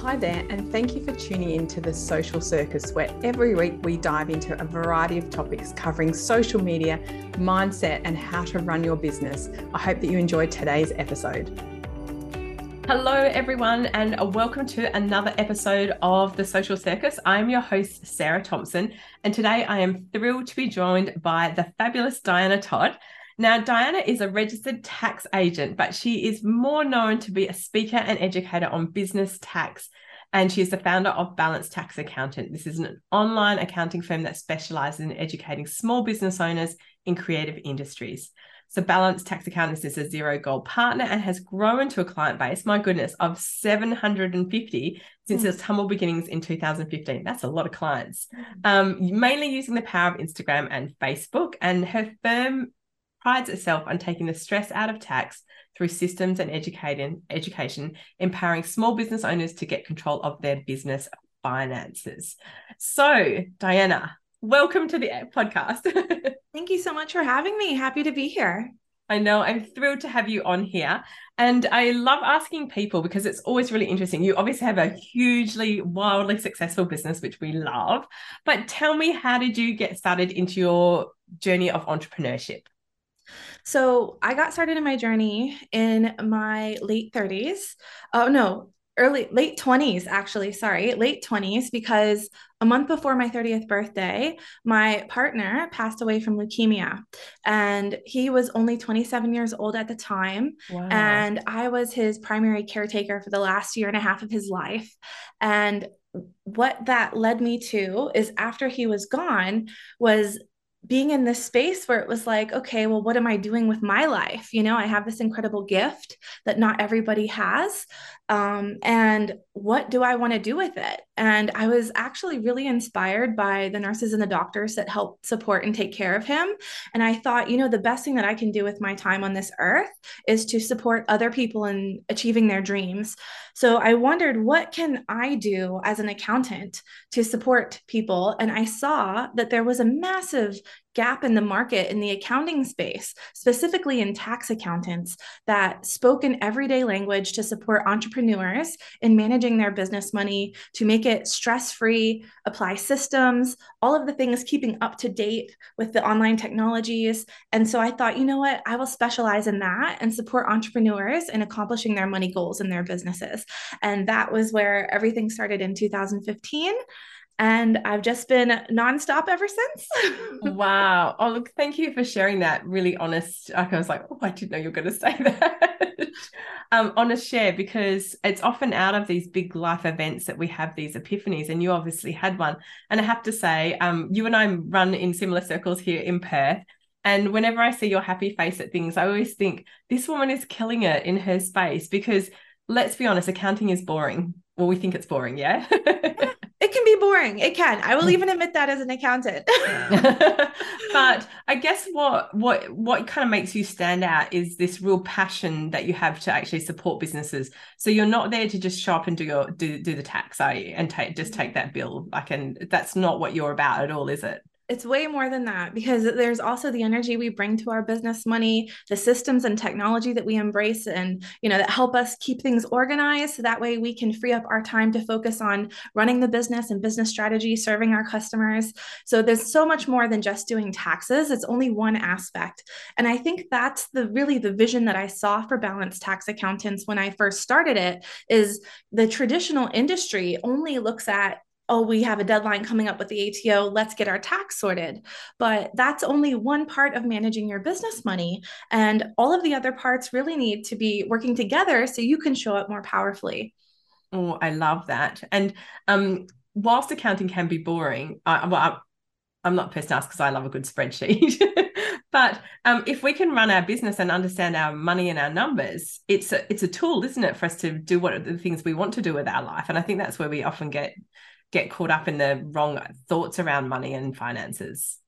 Hi there, and thank you for tuning in to the Social Circus, where every week we dive into a variety of topics covering social media, mindset, and how to run your business. I hope that you enjoyed today's episode. Hello, everyone, and welcome to another episode of the Social Circus. I'm your host, Sarah Thompson, and today I am thrilled to be joined by the fabulous Diana Todd. Now, Diana is a registered tax agent, but she is more known to be a speaker and educator on business tax. And she is the founder of Balance Tax Accountant. This is an online accounting firm that specializes in educating small business owners in creative industries. So, Balance Tax Accountants is a Xero Gold partner and has grown to a client base, my goodness, of 750 since mm. its humble beginnings in 2015. That's a lot of clients, hmm. um, mainly using the power of Instagram and Facebook. And her firm prides itself on taking the stress out of tax through systems and educating, education, empowering small business owners to get control of their business finances. So, Diana, welcome to the podcast. Thank you so much for having me. Happy to be here. I know. I'm thrilled to have you on here. And I love asking people because it's always really interesting. You obviously have a hugely, wildly successful business, which we love. But tell me, how did you get started into your journey of entrepreneurship? So I got started in my journey in my late 30s. Oh, no, early, late 20s, actually. Sorry, late 20s, because a month before my 30th birthday, my partner passed away from leukemia. And he was only 27 years old at the time. Wow. And I was his primary caretaker for the last year and a half of his life. And what that led me to is after he was gone was being in this space where it was like, okay, well, what am I doing with my life? You know, I have this incredible gift that not everybody has um, and what do I want to do with it? And I was actually really inspired by the nurses and the doctors that help support and take care of him. And I thought, you know, the best thing that I can do with my time on this earth is to support other people in achieving their dreams. So I wondered, what can I do as an accountant to support people? And I saw that there was a massive gap in the market in the accounting space, specifically in tax accountants that spoke in everyday language to support entrepreneurs in managing their business money, to make it stress free, apply systems, all of the things keeping up to date with the online technologies. And so I thought, you know what, I will specialize in that and support entrepreneurs in accomplishing their money goals in their businesses. And that was where everything started in 2015 and I've just been nonstop ever since. wow. Oh, look, thank you for sharing that really honest. I was like, oh, I didn't know you were going to say that. um, honest share, because it's often out of these big life events that we have these epiphanies, and you obviously had one. And I have to say, um, you and I run in similar circles here in Perth. And whenever I see your happy face at things, I always think this woman is killing it in her space because let's be honest, accounting is boring. Well, we think it's boring, yeah. it can be boring. It can. I will mm. even admit that as an accountant. but I guess what what what kind of makes you stand out is this real passion that you have to actually support businesses. So you're not there to just shop and do your do do the tax, are you? And take just take that bill. Like and that's not what you're about at all, is it? It's way more than that because there's also the energy we bring to our business money the systems and technology that we embrace and you know that help us keep things organized so that way we can free up our time to focus on running the business and business strategy serving our customers. So there's so much more than just doing taxes. It's only one aspect. And i think that's the really the vision that i saw for Balance Tax Accountants when i first started it is the traditional industry only looks at oh, we have a deadline coming up with the ATO, let's get our tax sorted. But that's only one part of managing your business money. And all of the other parts really need to be working together so you can show up more powerfully. Oh, I love that. And um, whilst accounting can be boring, I, well, I'm not person ask because I love a good spreadsheet. but um, if we can run our business and understand our money and our numbers, it's a, it's a tool, isn't it, for us to do what the things we want to do with our life. And I think that's where we often get get caught up in the wrong thoughts around money and finances.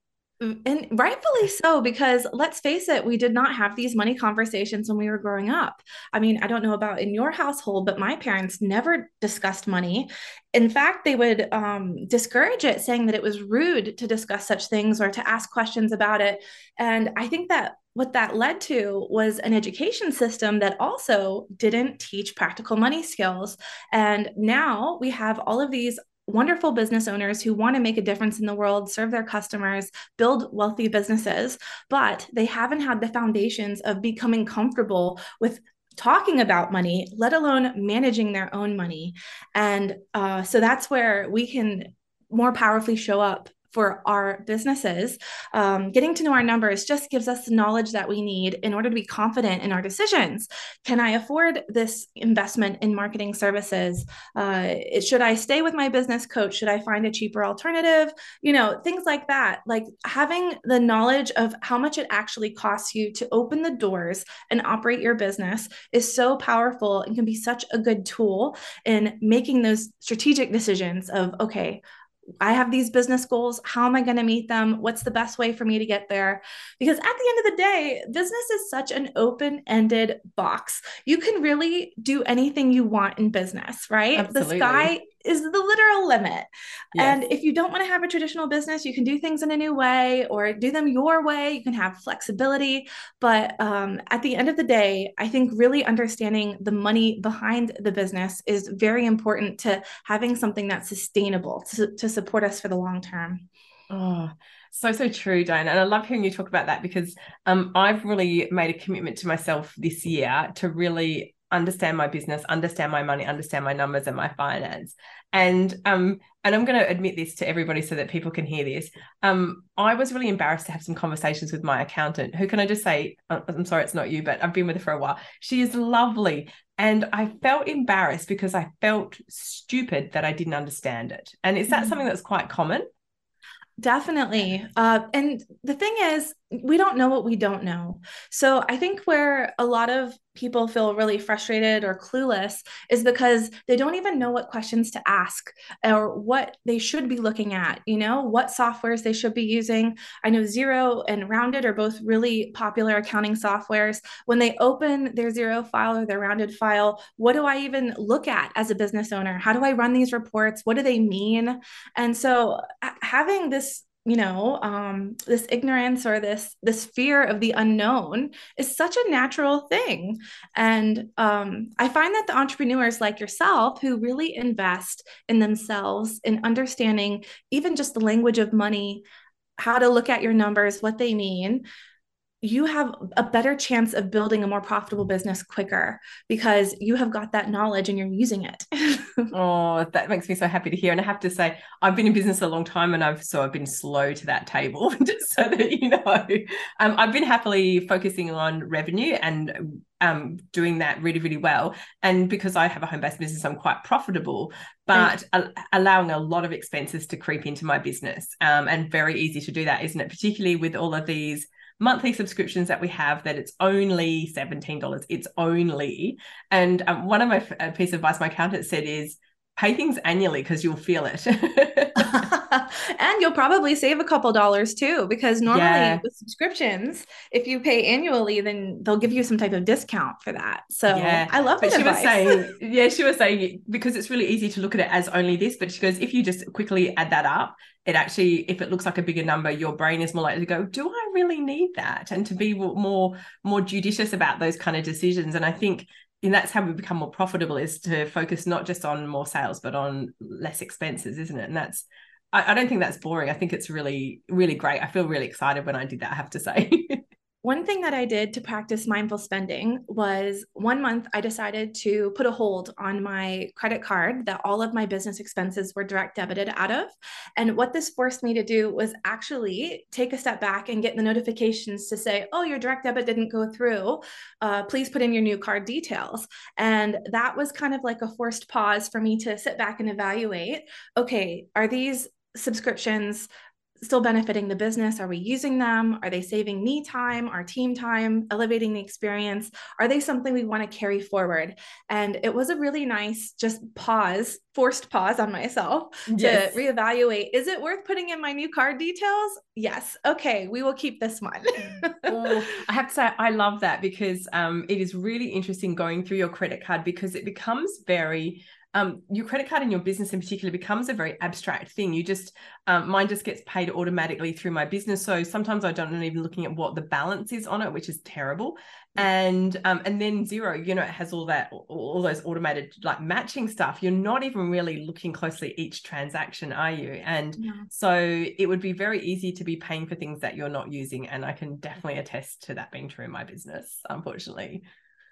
and rightfully so because let's face it we did not have these money conversations when we were growing up i mean i don't know about in your household but my parents never discussed money in fact they would um, discourage it saying that it was rude to discuss such things or to ask questions about it and i think that what that led to was an education system that also didn't teach practical money skills. And now we have all of these wonderful business owners who want to make a difference in the world, serve their customers, build wealthy businesses, but they haven't had the foundations of becoming comfortable with talking about money, let alone managing their own money. And uh, so that's where we can more powerfully show up for our businesses. Um, getting to know our numbers just gives us the knowledge that we need in order to be confident in our decisions. Can I afford this investment in marketing services? Uh, should I stay with my business coach? Should I find a cheaper alternative? You know, things like that. Like having the knowledge of how much it actually costs you to open the doors and operate your business is so powerful and can be such a good tool in making those strategic decisions of, okay, I have these business goals. How am I going to meet them? What's the best way for me to get there? Because at the end of the day, business is such an open ended box. You can really do anything you want in business, right? Absolutely. The sky is the literal limit. Yes. And if you don't want to have a traditional business, you can do things in a new way or do them your way. You can have flexibility. But um, at the end of the day, I think really understanding the money behind the business is very important to having something that's sustainable to, to support us for the long term. Oh, so so true, Diana. And I love hearing you talk about that because um, I've really made a commitment to myself this year to really understand my business, understand my money, understand my numbers and my finance. And um, and I'm going to admit this to everybody so that people can hear this. Um, I was really embarrassed to have some conversations with my accountant. Who can I just say? Uh, I'm sorry, it's not you, but I've been with her for a while. She is lovely, and I felt embarrassed because I felt stupid that I didn't understand it. And is that mm-hmm. something that's quite common? Definitely. Uh, and the thing is, we don't know what we don't know. So I think where a lot of people feel really frustrated or clueless is because they don't even know what questions to ask or what they should be looking at, you know, what softwares they should be using. I know Xero and Rounded are both really popular accounting softwares. When they open their Xero file or their Rounded file, what do I even look at as a business owner? How do I run these reports? What do they mean? And so having this you know um, this ignorance or this this fear of the unknown is such a natural thing. And um, i find that the entrepreneurs like yourself who really invest in themselves in understanding even just the language of money how to look at your numbers what they mean you have a better chance of building a more profitable business quicker because you have got that knowledge and you're using it. oh, that makes me so happy to hear. And I have to say, I've been in business a long time and I've so I've been slow to that table, just so that you know. Um, I've been happily focusing on revenue and um, doing that really, really well. And because I have a home based business, I'm quite profitable, but a- allowing a lot of expenses to creep into my business. Um, and very easy to do that, isn't it? Particularly with all of these monthly subscriptions that we have that it's only $17 it's only and um, one of my uh, piece of advice my accountant said is pay things annually because you'll feel it and you'll probably save a couple dollars too because normally yeah. with subscriptions if you pay annually then they'll give you some type of discount for that so yeah. i love but she advice. was saying yeah she was saying because it's really easy to look at it as only this but she goes if you just quickly add that up it actually if it looks like a bigger number your brain is more likely to go do i really need that and to be more more judicious about those kind of decisions and i think and that's how we become more profitable is to focus not just on more sales but on less expenses isn't it? And that's I, I don't think that's boring. I think it's really really great. I feel really excited when i did that i have to say One thing that I did to practice mindful spending was one month I decided to put a hold on my credit card that all of my business expenses were direct debited out of. And what this forced me to do was actually take a step back and get the notifications to say, oh, your direct debit didn't go through. Uh, please put in your new card details. And that was kind of like a forced pause for me to sit back and evaluate okay, are these subscriptions still benefiting the business? Are we using them? Are they saving me time, our team time, elevating the experience? Are they something we want to carry forward? And it was a really nice just pause, forced pause on myself yes. to reevaluate. Is it worth putting in my new card details? Yes. Okay, we will keep this one. oh, I have to say, I love that because um, it is really interesting going through your credit card because it becomes very um, your credit card in your business in particular becomes a very abstract thing. You just, um, mine just gets paid automatically through my business. So sometimes I don't even looking at what the balance is on it, which is terrible. And um, and then Xero, you know, it has all that, all those automated like matching stuff. You're not even really looking closely each transaction, are you? And yeah. so it would be very easy to be paying for things that you're not using. And I can definitely attest to that being true in my business, unfortunately.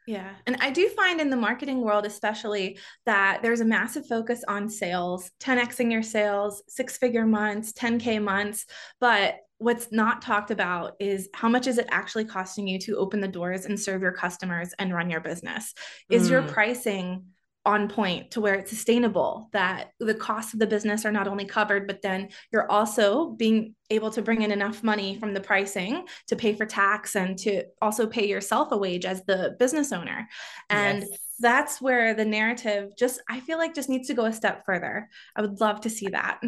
Yeah. And I do find in the marketing world, especially, that there's a massive focus on sales, 10xing your sales, six figure months, 10K months. But what's not talked about is how much is it actually costing you to open the doors and serve your customers and run your business? Is mm. your pricing on point to where it's sustainable that the costs of the business are not only covered but then you're also being able to bring in enough money from the pricing to pay for tax and to also pay yourself a wage as the business owner. And yes. that's where the narrative just i feel like just needs to go a step further. I would love to see that.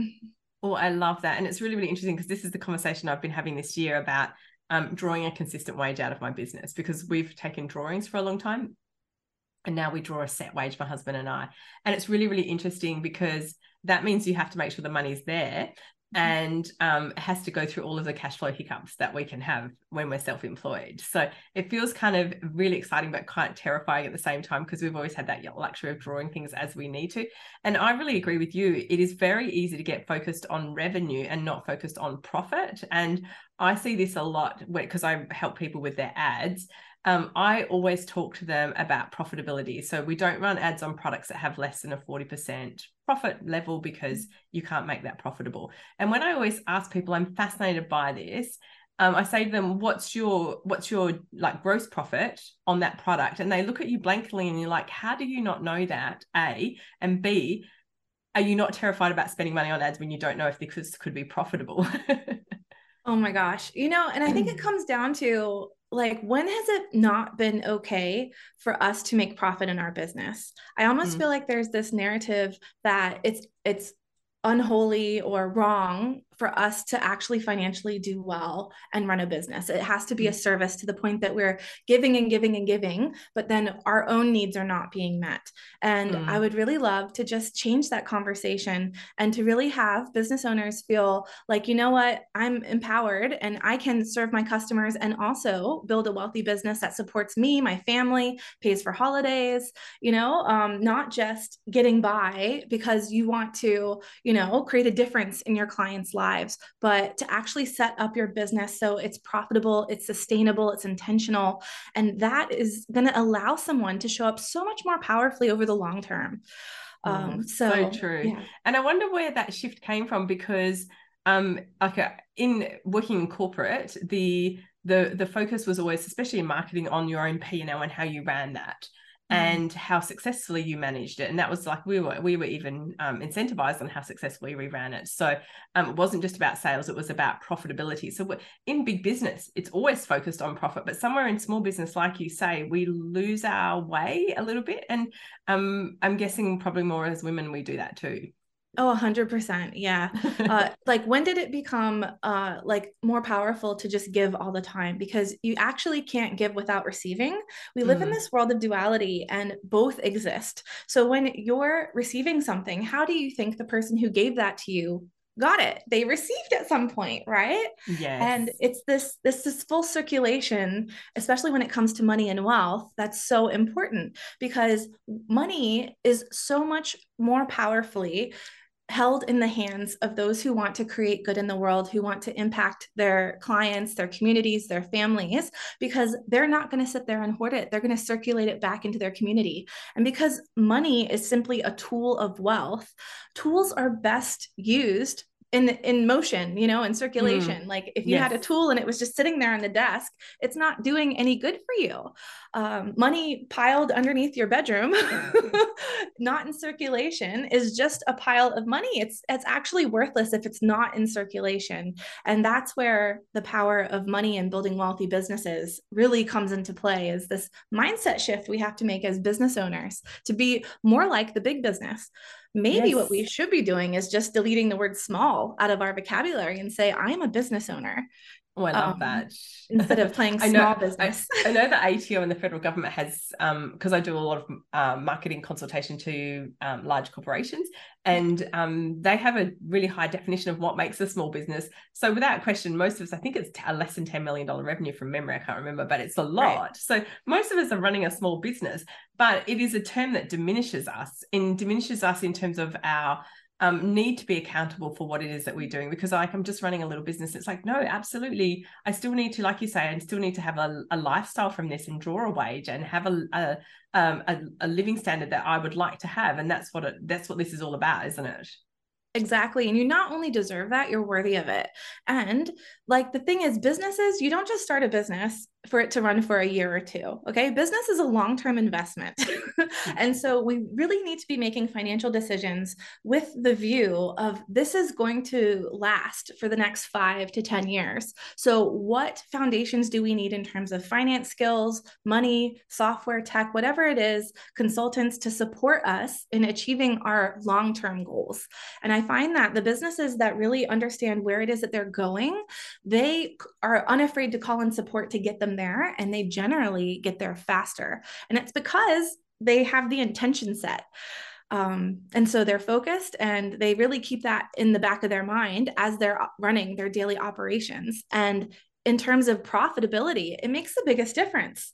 Oh i love that. And it's really really interesting because this is the conversation i've been having this year about um, drawing a consistent wage out of my business because we've taken drawings for a long time and now we draw a set wage my husband and i. And it's really really interesting because that means you have to make sure the money's there mm-hmm. and um, it has to go through all of the cash flow hiccups that we can have when we're self-employed. So it feels kind of really exciting but quite terrifying at the same time because we've always had that luxury of drawing things as we need to. And i really agree with you. It is very easy to get focused on revenue and not focused on profit. And i see this a lot because i help people with their ads um, I always talk to them about profitability. So we don't run ads on products that have less than a 40% profit level because you can't make that profitable. And when I always ask people, I'm fascinated by this. Um, I say to them, "What's your what's your like gross profit on that product?" And they look at you blankly, and you're like, "How do you not know that?" A and B, are you not terrified about spending money on ads when you don't know if this could be profitable? oh my gosh, you know, and I think it comes down to like when has it not been okay for us to make profit in our business i almost mm. feel like there's this narrative that it's it's unholy or wrong for us to actually financially do well and run a business. It has to be a mm. service to the point that we're giving and giving and giving, but then our own needs are not being met. And mm. I would really love to just change that conversation and to really have business owners feel like, you know what, I'm empowered and I can serve my customers and also build a wealthy business that supports me, my family, pays for holidays, you know, um, not just getting by because you want to, you know, create a difference in your client's lives, but to actually set up your business so it's profitable, it's sustainable, it's intentional. And that is going to allow someone to show up so much more powerfully over the long term. Mm, um, so, so true. Yeah. And I wonder where that shift came from because um like uh, in working in corporate the the the focus was always especially in marketing on your own p&l and how you ran that Mm. And how successfully you managed it. And that was like we were we were even um, incentivized on how successfully we ran it. So um, it wasn't just about sales it was about profitability. So in big business it's always focused on profit but somewhere in small business like you say we lose our way a little bit. And um, i'm guessing probably more as women we do that too Oh, 100%. Yeah. uh, like when did it become uh, like more powerful to just give all the time? Because you actually can't give without receiving. We live mm. in this world of duality and both exist. So when you're receiving something, how do you think the person who gave that to you got it they received at some point right yes and it's this this this full circulation especially when it comes to money and wealth that's so important because money is so much more powerfully held in the hands of those who want to create good in the world, who want to impact their clients, their communities, their families, because they're not going to sit there and hoard it. They're going to circulate it back into their community. And because money is simply a tool of wealth, tools are best used in in motion you know in circulation. Mm. like if you yes. had a tool and it was just sitting there on the desk it's not doing any good for you. Um, money piled underneath your bedroom not in circulation is just a pile of money. It's it's actually worthless if it's not in circulation. And that's where the power of money and building wealthy businesses really comes into play is this mindset shift we have to make as business owners to be more like the big business maybe yes. what we should be doing is just deleting the word small out of our vocabulary and say i am a business owner Oh, I love um, that. Instead of playing small know, business. I, I, know the ATO and the federal government has, because um, I do a lot of uh, marketing consultation to um, large corporations, and um, they have a really high definition of what makes a small business. So, without question, most of us, I think it's t- less than $10 million revenue from memory. I can't remember, but it's a lot. Right. So, most of us are running a small business, but it is a term that diminishes us and diminishes us in terms of our um, need to be accountable for what it is that we're doing because like I'm just running a little business. It's like, no, absolutely. I still need to, like you say, I still need to have a, a lifestyle from this and draw a wage and have a, a, um, a, a living standard that I would like to have. And that's what it, that's what this is all about, isn't it? Exactly. And you not only deserve that, you're worthy of it. And like the thing is, businesses, you don't just start a business for it to run for a year or two. Okay. Business is a long term investment. and so we really need to be making financial decisions with the view of this is going to last for the next five to 10 years. So, what foundations do we need in terms of finance skills, money, software, tech, whatever it is, consultants to support us in achieving our long term goals? And I find that the businesses that really understand where it is that they're going, they are unafraid to call in support to get them there and they generally get there faster. And it's because they have the intention set. Um, and so they're focused and they really keep that in the back of their mind as they're running their daily operations. And in terms of profitability, it makes the biggest difference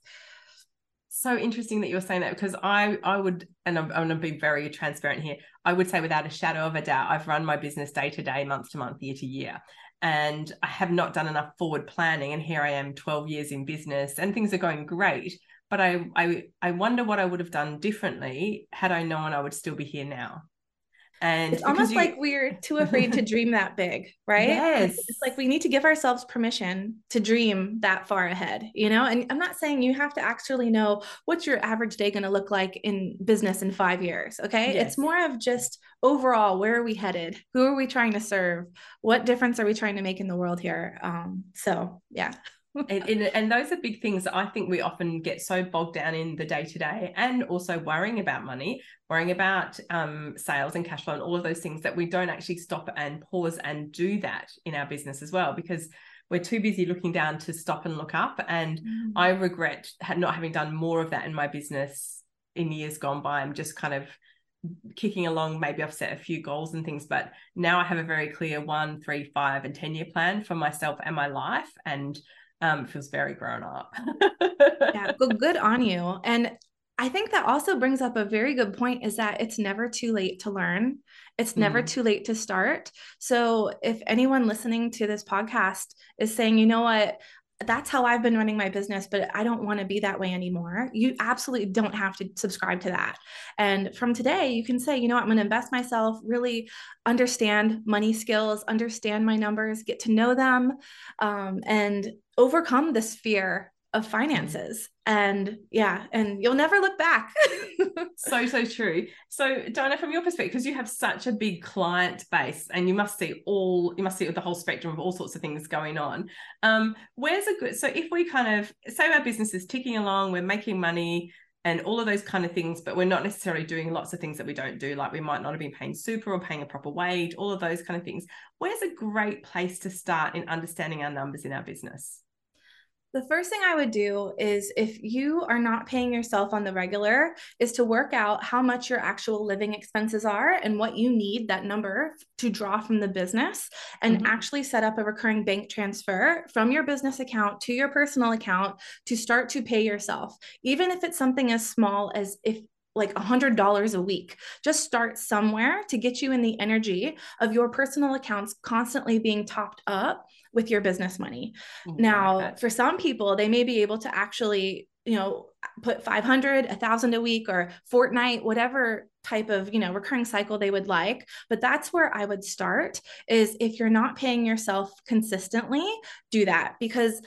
so interesting that you're saying that because I I would and I'm, I'm going to be very transparent here. I would say without a shadow of a doubt, I've run my business day to day, month to month, year to year, and I have not done enough forward planning. And here I am, 12 years in business, and things are going great. But I I I wonder what I would have done differently had I known I would still be here now. And it's almost you... like we're too afraid to dream that big, right? Yes. It's like we need to give ourselves permission to dream that far ahead, you know? And I'm not saying you have to actually know what's your average day going to look like in business in five years, okay? Yes. It's more of just overall, where are we headed? Who are we trying to serve? What difference are we trying to make in the world here? Um, so, yeah and, and, and, those are big things I think we often get so bogged down in the day to day and also worrying about money, worrying about um, sales and cash flow and all of those things that we don't actually stop and pause and do that in our business as well because we're too busy looking down to stop and look up. And mm. I regret not having done more of that in my business in years gone by. I'm just kind of kicking along maybe i've set a few goals and things but now i have a very clear one three five and ten year plan for myself and my life and um, feels very grown up. yeah, good, good on you. And I think that also brings up a very good point is that it's never too late to learn. It's never mm. too late to start. So if anyone listening to this podcast is saying, you know what, that's how I've been running my business, but I don't want to be that way anymore. You absolutely don't have to subscribe to that. And from today, you can say, you know what, I'm going to invest myself, really understand money skills, understand my numbers, get to know them, um, and overcome this fear of mm-hmm. finances. And yeah and you'll never look back. So so true. So Diana from your perspective because you have such a big client base and you must see all you must see the whole spectrum of all sorts of things going on. Um where's a good so if we kind of say our business is ticking along we're making money and all of those kind of things but we're not necessarily doing lots of things that we don't do like we might not have been paying super or paying a proper wage all of those kind of things where's a great place to start in understanding our numbers in our business the first thing I would do is if you are not paying yourself on the regular, is to work out how much your actual living expenses are and what you need that number to draw from the business and mm-hmm. actually set up a recurring bank transfer from your business account to your personal account to start to pay yourself. Even if it's something as small as if like a hundred dollars a week just start somewhere to get you in the energy of your personal accounts constantly being topped up with your business money. Mm-hmm. Now, for some people, they may be able to actually, you know, put 500 a thousand a week or fortnight whatever type of you know recurring cycle they would like but that's where i would start is if you're not paying yourself consistently do that because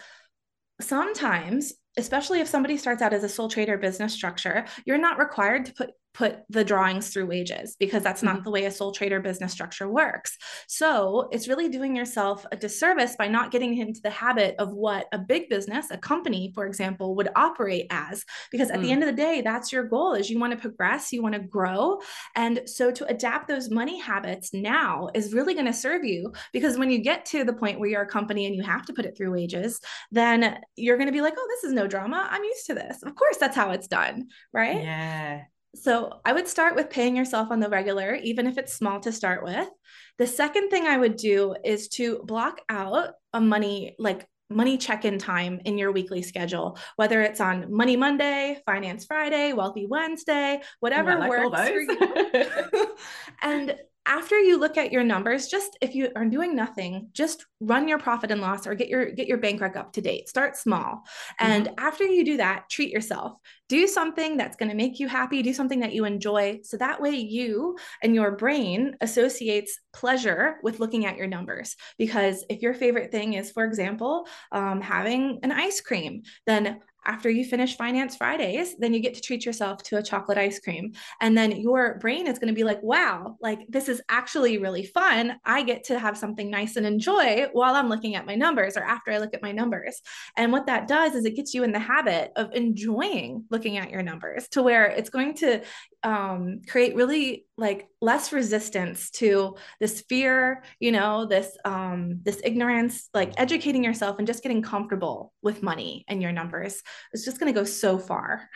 sometimes especially if somebody starts out as a sole trader business structure you're not required to put put the drawings through wages because that's not mm-hmm. the way a sole trader business structure works. So it's really doing yourself a disservice by not getting into the habit of what a big business, a company, for example, would operate as. Because at mm. the end of the day, that's your goal is you want to progress, you want to grow. And so to adapt those money habits now is really going to serve you because when you get to the point where you're a company and you have to put it through wages, then you're going to be like, oh, this is no drama. I'm used to this. Of course, that's how it's done. Right. Yeah. So I would start with paying yourself on the regular, even if it's small to start with. The second thing I would do is to block out a money, like money check in time in your weekly schedule, whether it's on Money Monday, Finance Friday, Wealthy Wednesday, whatever like works for you. and after you look at your numbers just if you are doing nothing just run your profit and loss or get your get your bank rec up to date. Start small. And mm-hmm. after you do that treat yourself. Do something that's going to make you happy. Do something that you enjoy. So that way you and your brain associates pleasure with looking at your numbers. Because if your favorite thing is for example um, having an ice cream then after you finish Finance Fridays, then you get to treat yourself to a chocolate ice cream. And then your brain is going to be like, wow, like this is actually really fun. I get to have something nice and enjoy while I'm looking at my numbers or after I look at my numbers. And what that does is it gets you in the habit of enjoying looking at your numbers to where it's going to um, create really like less resistance to this fear you know this um this ignorance like educating yourself and just getting comfortable with money and your numbers is just going to go so far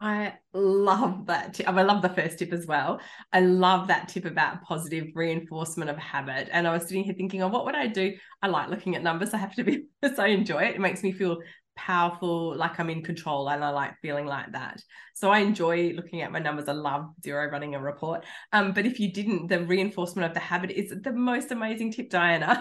I love that. Tip. I love the first tip as well. I love that tip about positive reinforcement of habit. And I was sitting here thinking, oh, what would I do? I like looking at numbers. I have to be, so I enjoy it. It makes me feel powerful, like I'm in control, and I like feeling like that. So I enjoy looking at my numbers. I love Xero running a report. Um, but if you didn't, the reinforcement of the habit is the most amazing tip, Diana.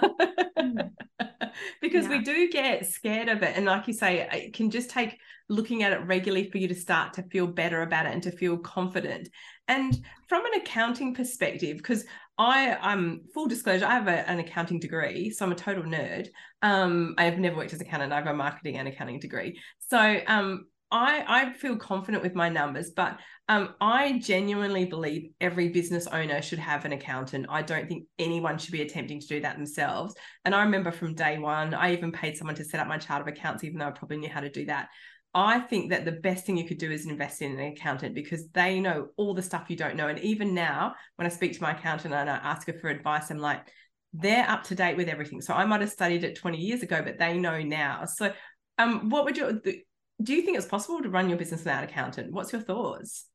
mm. because yeah. we do get scared of it. And like you say, it can just take looking at it regularly for you to start to feel better about it and to feel confident. And from an accounting perspective, because I I'm full disclosure, I have a, an accounting degree, so I'm a total nerd. Um, I've never worked as an accountant. I have a marketing and accounting degree. So um, I I feel confident with my numbers, but um, I genuinely believe every business owner should have an accountant. I don't think anyone should be attempting to do that themselves. And I remember from day one, I even paid someone to set up my chart of accounts, even though I probably knew how to do that. I think that the best thing you could do is invest in an accountant because they know all the stuff you don't know. And even now, when I speak to my accountant and I ask her for advice, I'm like, they're up to date with everything. So I might have studied it 20 years ago, but they know now. So, um, what would you do? Do you think it's possible to run your business without an accountant? What's your thoughts?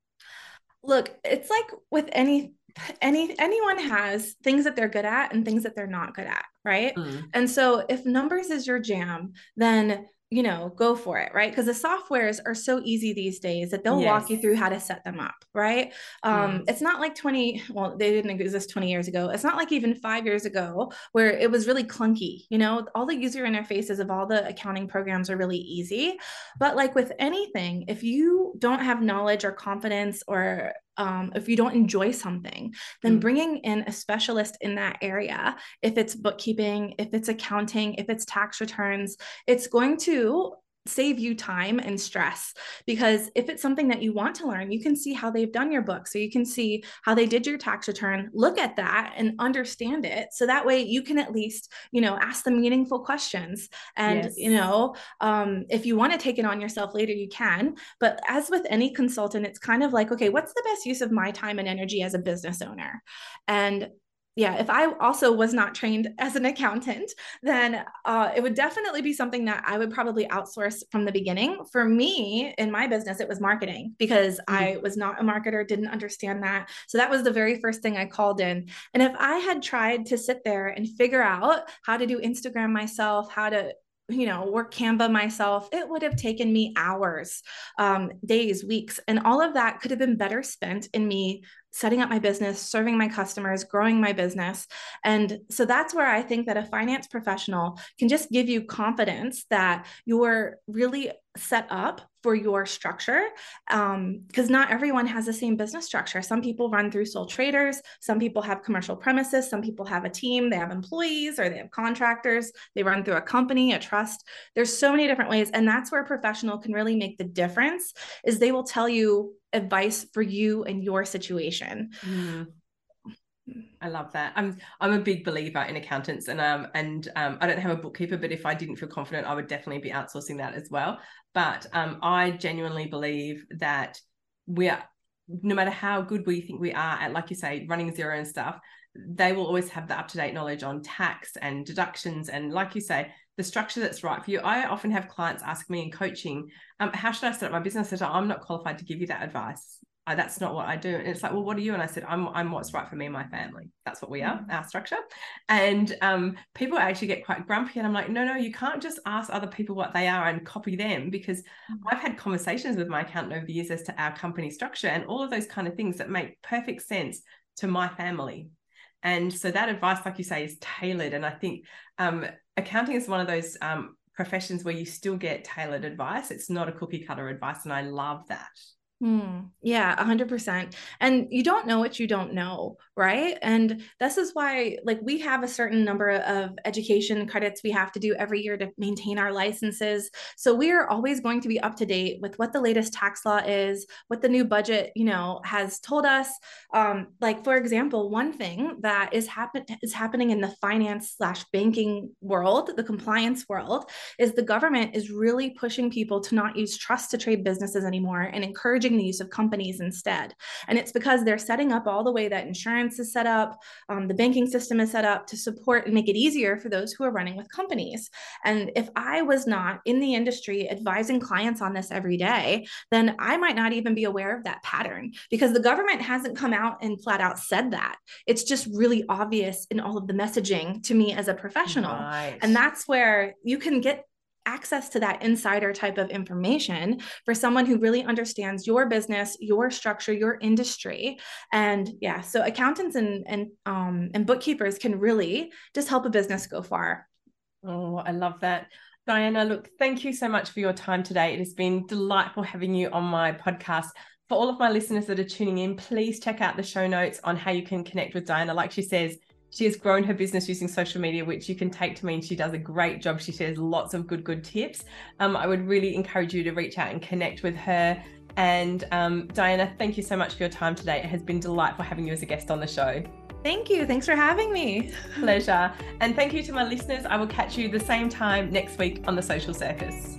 Look, it's like with any any anyone has things that they're good at and things that they're not good at, right? Mm. And so if numbers is your jam, then you know, go for it, right? Because the softwares are so easy these days that they'll yes. walk you through how to set them up, right? Um, yes. It's not like 20, well, they didn't exist 20 years ago. It's not like even five years ago where it was really clunky, you know, all the user interfaces of all the accounting programs are really easy. But like with anything, if you don't have knowledge or confidence or um, if you don't enjoy something, then mm. bringing in a specialist in that area, if it's bookkeeping, if it's accounting, if it's tax returns, it's going to save you time and stress because if it's something that you want to learn you can see how they've done your book. So you can see how they did your tax return look at that and understand it. So that way you can at least you know ask them meaningful questions. And yes. you know um, if you want to take it on yourself later you can. But as with any consultant it's kind of like okay what's the best use of my time and energy as a business owner? And yeah, if I also was not trained as an accountant, then uh, it would definitely be something that I would probably outsource from the beginning. For me, in my business, it was marketing because mm-hmm. I was not a marketer, didn't understand that. So that was the very first thing I called in. And if I had tried to sit there and figure out how to do Instagram myself, how to you know, work Canva myself, it would have taken me hours, um, days, weeks. And all of that could have been better spent in me setting up my business, serving my customers, growing my business. And so that's where I think that a finance professional can just give you confidence that you're really set up for your structure because um, not everyone has the same business structure. Some people run through sole traders. Some people have commercial premises. Some people have a team. They have employees or they have contractors. They run through a company a trust. There's so many different ways. And that's where a professional can really make the difference is they will tell you advice for you and your situation mm. I love that. I'm I'm a big believer in accountants, and um and um I don't have a bookkeeper, but if I didn't feel confident, I would definitely be outsourcing that as well. But um, I genuinely believe that we are, no matter how good we think we are at, like you say, running Xero and stuff, they will always have the up to date knowledge on tax and deductions, and like you say, the structure that's right for you. I often have clients ask me in coaching, um, how should I set up my business? I said, I'm not qualified to give you that advice that's not what I do. And it's like, well, what are you? And I said, I'm, I'm what's right for me and my family. That's what we are, mm-hmm. our structure. And um, people actually get quite grumpy. And I'm like, no, no, you can't just ask other people what they are and copy them because mm-hmm. I've had conversations with my accountant over the years as to our company structure and all of those kind of things that make perfect sense to my family. And so that advice, like you say, is tailored. And I think um, accounting is one of those um, professions where you still get tailored advice. It's not a cookie cutter advice. And I love that. Mm, yeah, 100%. And you don't know what you don't know, right? And this is why, like, we have a certain number of education credits we have to do every year to maintain our licenses. So we are always going to be up to date with what the latest tax law is, what the new budget, you know, has told us. Um, like, for example, one thing that is happen is happening in the finance slash banking world, the compliance world, is the government is really pushing people to not use trust to trade businesses anymore and encouraging the use of companies instead. And it's because they're setting up all the way that insurance is set up, um, the banking system is set up to support and make it easier for those who are running with companies. And if I was not in the industry advising clients on this every day, then I might not even be aware of that pattern because the government hasn't come out and flat out said that. It's just really obvious in all of the messaging to me as a professional. Right. And that's where you can get access to that insider type of information for someone who really understands your business, your structure, your industry. And yeah, so accountants and and um, and bookkeepers can really just help a business go far. Oh, I love that. Diana, look, thank you so much for your time today. It has been delightful having you on my podcast. For all of my listeners that are tuning in, please check out the show notes on how you can connect with Diana. Like she says, she has grown her business using social media, which you can take to mean she does a great job. She shares lots of good, good tips. Um, I would really encourage you to reach out and connect with her. And um, Diana, thank you so much for your time today. It has been delightful having you as a guest on the show. Thank you. Thanks for having me. Pleasure. And thank you to my listeners. I will catch you the same time next week on the Social Circus.